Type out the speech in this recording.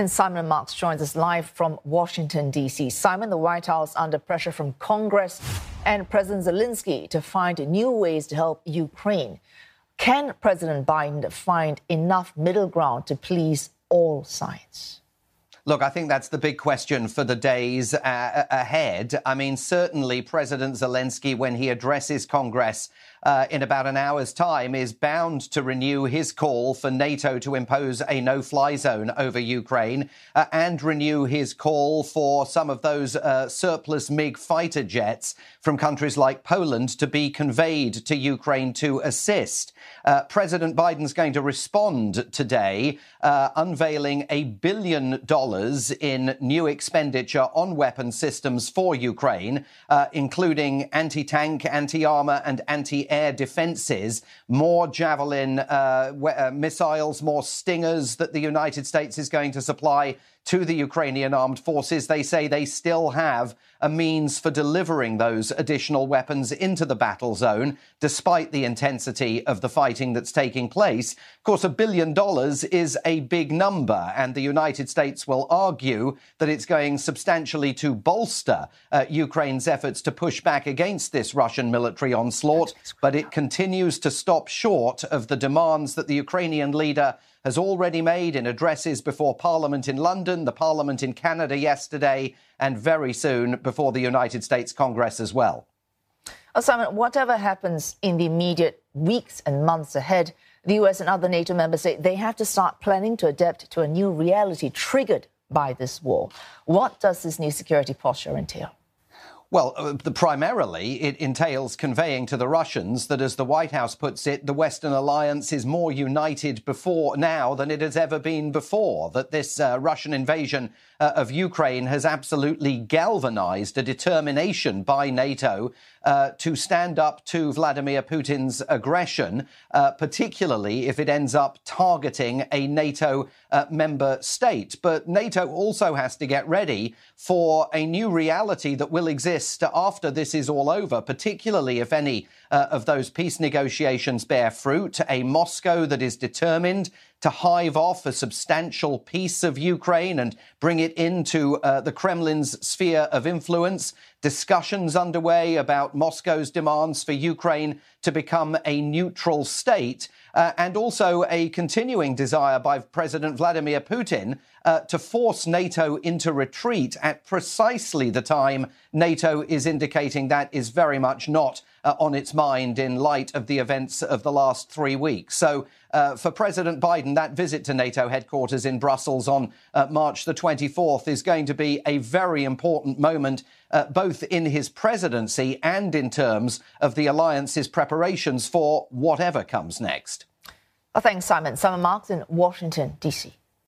And Simon Marks joins us live from Washington, D.C. Simon, the White House under pressure from Congress and President Zelensky to find new ways to help Ukraine. Can President Biden find enough middle ground to please all sides? Look, I think that's the big question for the days uh, ahead. I mean, certainly President Zelensky, when he addresses Congress uh, in about an hour's time, is bound to renew his call for NATO to impose a no fly zone over Ukraine uh, and renew his call for some of those uh, surplus MiG fighter jets from countries like Poland to be conveyed to Ukraine to assist. Uh, President Biden's going to respond today, uh, unveiling a billion dollars in new expenditure on weapon systems for Ukraine, uh, including anti tank, anti armor, and anti air defenses, more Javelin uh, uh, missiles, more Stingers that the United States is going to supply to the Ukrainian armed forces. They say they still have a means for delivering those additional weapons into the battle zone, despite the intensity of the fighting that's taking place. Of course, a billion dollars is a big number, and the United States will argue that it's going substantially to bolster uh, Ukraine's efforts to push back against this Russian military onslaught, but it continues to stop short of the demands that the Ukrainian leader has already made in addresses before Parliament in London, the Parliament in Canada yesterday, and very soon before the United States Congress as well. Well, Simon, whatever happens in the immediate weeks and months ahead, the US and other NATO members say they have to start planning to adapt to a new reality triggered by this war. What does this new security posture entail? Well, uh, the, primarily, it entails conveying to the Russians that, as the White House puts it, the Western alliance is more united before now than it has ever been before. That this uh, Russian invasion uh, of Ukraine has absolutely galvanized a determination by NATO uh, to stand up to Vladimir Putin's aggression, uh, particularly if it ends up targeting a NATO member state. But NATO also has to get ready for a new reality that will exist after this is all over, particularly if any uh, of those peace negotiations bear fruit, a Moscow that is determined to hive off a substantial piece of Ukraine and bring it into uh, the Kremlin's sphere of influence. Discussions underway about Moscow's demands for Ukraine to become a neutral state, uh, and also a continuing desire by President Vladimir Putin uh, to force NATO into retreat at precisely the time NATO is indicating that is very much not uh, on its mind in light of the events of the last three weeks. So, uh, for President Biden, that visit to NATO headquarters in Brussels on uh, March the 24th is going to be a very important moment, uh, both in his presidency and in terms of the alliance's preparations for whatever comes next. Well, thanks, Simon. Simon Marks in Washington, D.C.